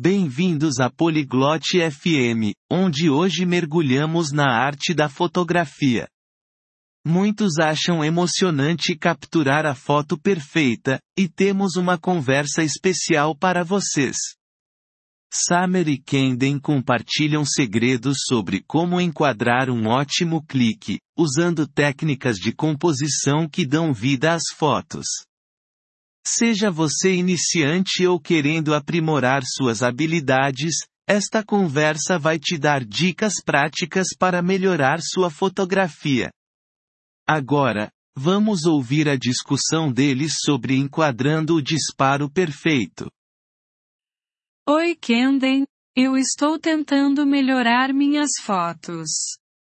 Bem-vindos a Polyglot FM, onde hoje mergulhamos na arte da fotografia. Muitos acham emocionante capturar a foto perfeita, e temos uma conversa especial para vocês. Summer e Kenden compartilham segredos sobre como enquadrar um ótimo clique, usando técnicas de composição que dão vida às fotos. Seja você iniciante ou querendo aprimorar suas habilidades, esta conversa vai te dar dicas práticas para melhorar sua fotografia. Agora, vamos ouvir a discussão deles sobre enquadrando o disparo perfeito. Oi Kenden, eu estou tentando melhorar minhas fotos.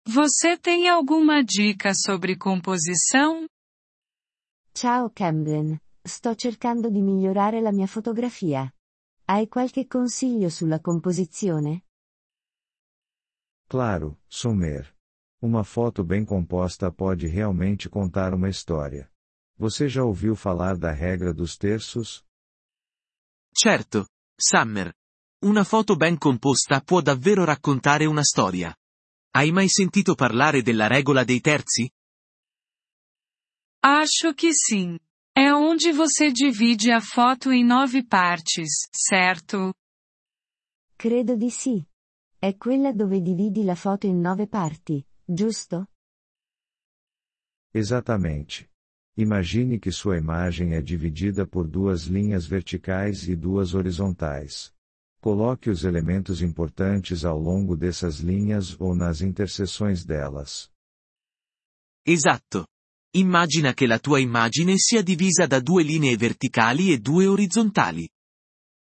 Você tem alguma dica sobre composição? Ciao Camden, sto cercando di migliorare la mia fotografia. Hai qualche consiglio sulla composizione? Claro, Sumer. Uma foto bem composta pode realmente contar uma história. Você já ouviu falar da regra dos terços? Certo, Summer. Una foto ben composta può davvero raccontare una storia. Hai mai sentito parlare della regola dei terzi? Acho que sim. É onde você divide a foto em nove partes, certo? Credo di sì. È quella dove dividi la foto in nove parti, giusto? Esattamente. Imagine que sua imagem é dividida por duas linhas verticais e duas horizontais. Coloque os elementos importantes ao longo dessas linhas ou nas interseções delas. Esatto. Immagina che la tua immagine sia divisa da due linee verticali e due orizzontali.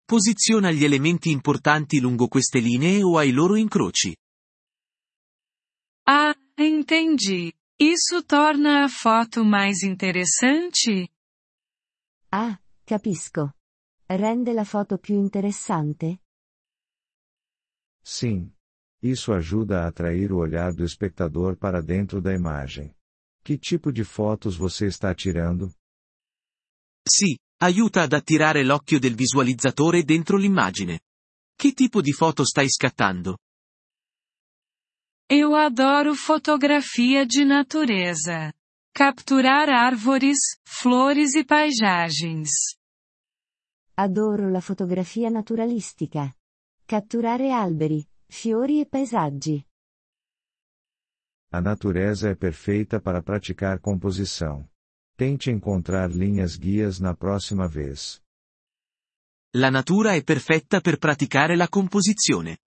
Posiziona gli elementi importanti lungo queste linee o ai loro incroci. Ah, entendi. Isso torna a foto mais interessante? Ah, capisco. Rende la foto più interessante? Sim. Isso ajuda a atrair o olhar do espectador para dentro da imagem. Que tipo de fotos você está tirando? Sì, aiuta ad attirare l'occhio del visualizzatore dentro l'immagine. Che tipo di foto stai scattando? Eu adoro fotografia de natureza. Capturar árvores, flores e paisagens. Adoro la fotografia naturalistica. Catturare alberi, fiori e paesaggi. A natureza é perfeita para praticar composição. Tente encontrar linhas guias na próxima vez. La natura è perfetta per praticare la composizione.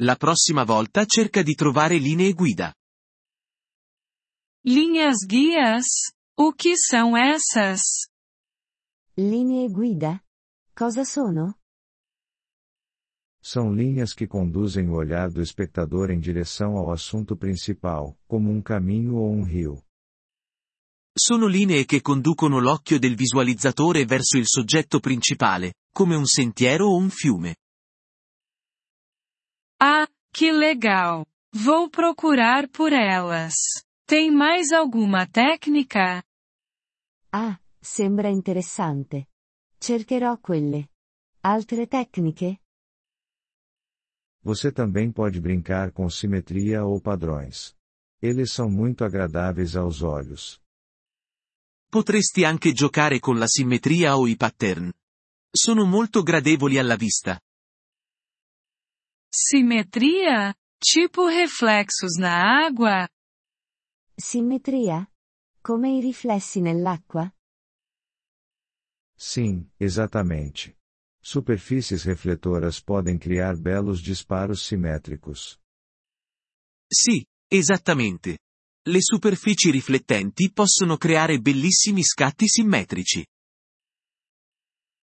La prossima volta cerca di trovare linee guida. Linhas guias? O que são essas? Linee guida? Cosa sono? São linhas que conduzem o olhar do espectador em direção ao assunto principal, como um caminho ou um rio. Sono linee che conducono l'occhio del visualizzatore verso il soggetto principale, come un sentiero o un fiume. Ah, que legal! Vou procurar por elas. Tem mais alguma técnica? Ah, sembra interessante. Cercherò quelle. Altre tecniche? Você também pode brincar com simetria ou padrões. Eles são muito agradáveis aos olhos. Potresti anche giocare con la simmetria o i pattern. Sono molto gradevoli alla vista. Simetria? Tipo reflexos na água? Simmetria? Come i riflessi nell'acqua? Sim, exatamente. Superfícies refletoras podem criar belos disparos simétricos. Sì, esattamente. Le superfici riflettenti possono creare bellissimi scatti simmetrici.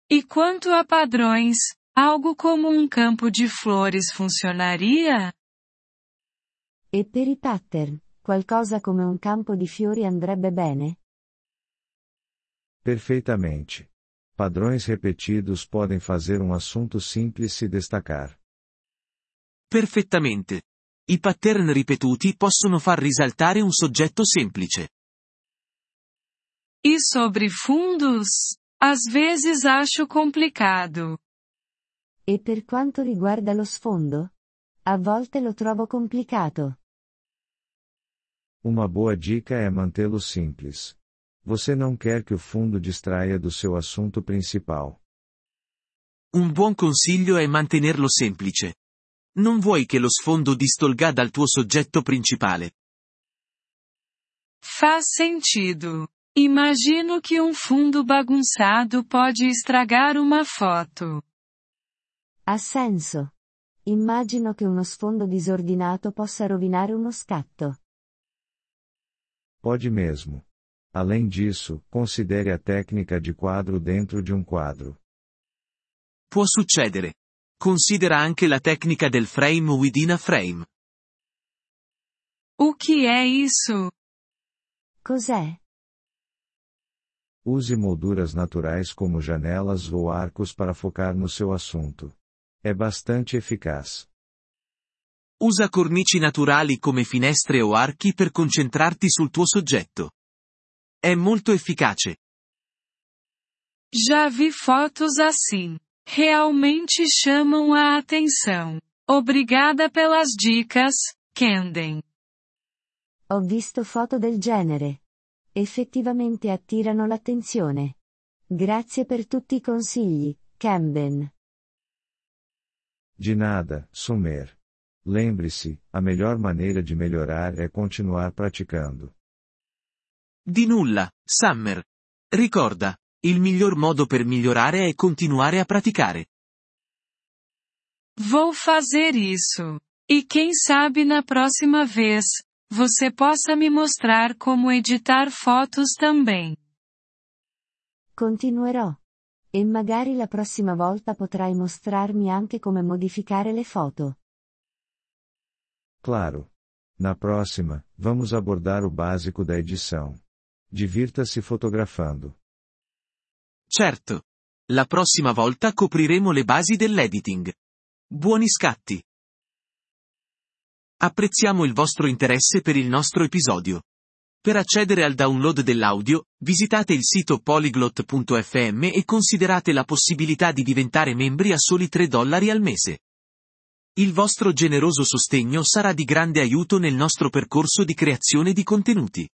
E quanto a padrões, algo como um campo de flores funcionaria? E per i pattern, qualcosa come un campo di fiori andrebbe bene? Perfeitamente. Padrões repetidos podem fazer um assunto simples se destacar. Perfettamente. I pattern ripetuti possono far risaltare un soggetto semplice. E sobre fundos? Às vezes acho complicado. E per quanto riguarda lo sfondo? A volte lo trovo complicato. Uma boa dica é mantê-lo simples. Você não quer que o fundo distraia do seu assunto principal. Un buon consiglio è mantenerlo semplice. Non vuoi che lo sfondo distolga dal tuo soggetto principale. Faz sentido. Imagino que um fundo bagunçado pode estragar uma foto. Ha senso. Immagino che uno sfondo disordinato possa rovinare uno scatto. Pode mesmo. Além disso, considere a técnica de quadro dentro de um quadro. Può succedere. Considera anche la tecnica del frame within a frame. O que é isso? Cos'è? Use molduras naturais como janelas ou arcos para focar no seu assunto. É bastante eficaz. Usa cornici naturali come finestre o archi per concentrarti sul tuo soggetto. È molto efficace. Já vi fotos assim. Realmente chamam a atenção. Obrigada pelas dicas, Kenden. Ho visto foto del genere. Effettivamente attirano l'attenzione. Grazie per tutti i consigli, Camden. De nada, Sumer. Lembre-se, a melhor maneira de melhorar é continuar praticando. Di nulla, Summer. Ricorda, il miglior modo per migliorare è continuare a praticare. Vou fazer isso. E quem sabe na próxima vez, você possa me mostrar como editar fotos também. Continuerò. E magari la prossima volta potrai mostrarmi anche come modificare le foto. Claro. Na próxima, vamos abordar o básico da edição. Divirta-se fotografando. Certo. La prossima volta copriremo le basi dell'editing. Buoni scatti! Apprezziamo il vostro interesse per il nostro episodio. Per accedere al download dell'audio, visitate il sito polyglot.fm e considerate la possibilità di diventare membri a soli 3 dollari al mese. Il vostro generoso sostegno sarà di grande aiuto nel nostro percorso di creazione di contenuti.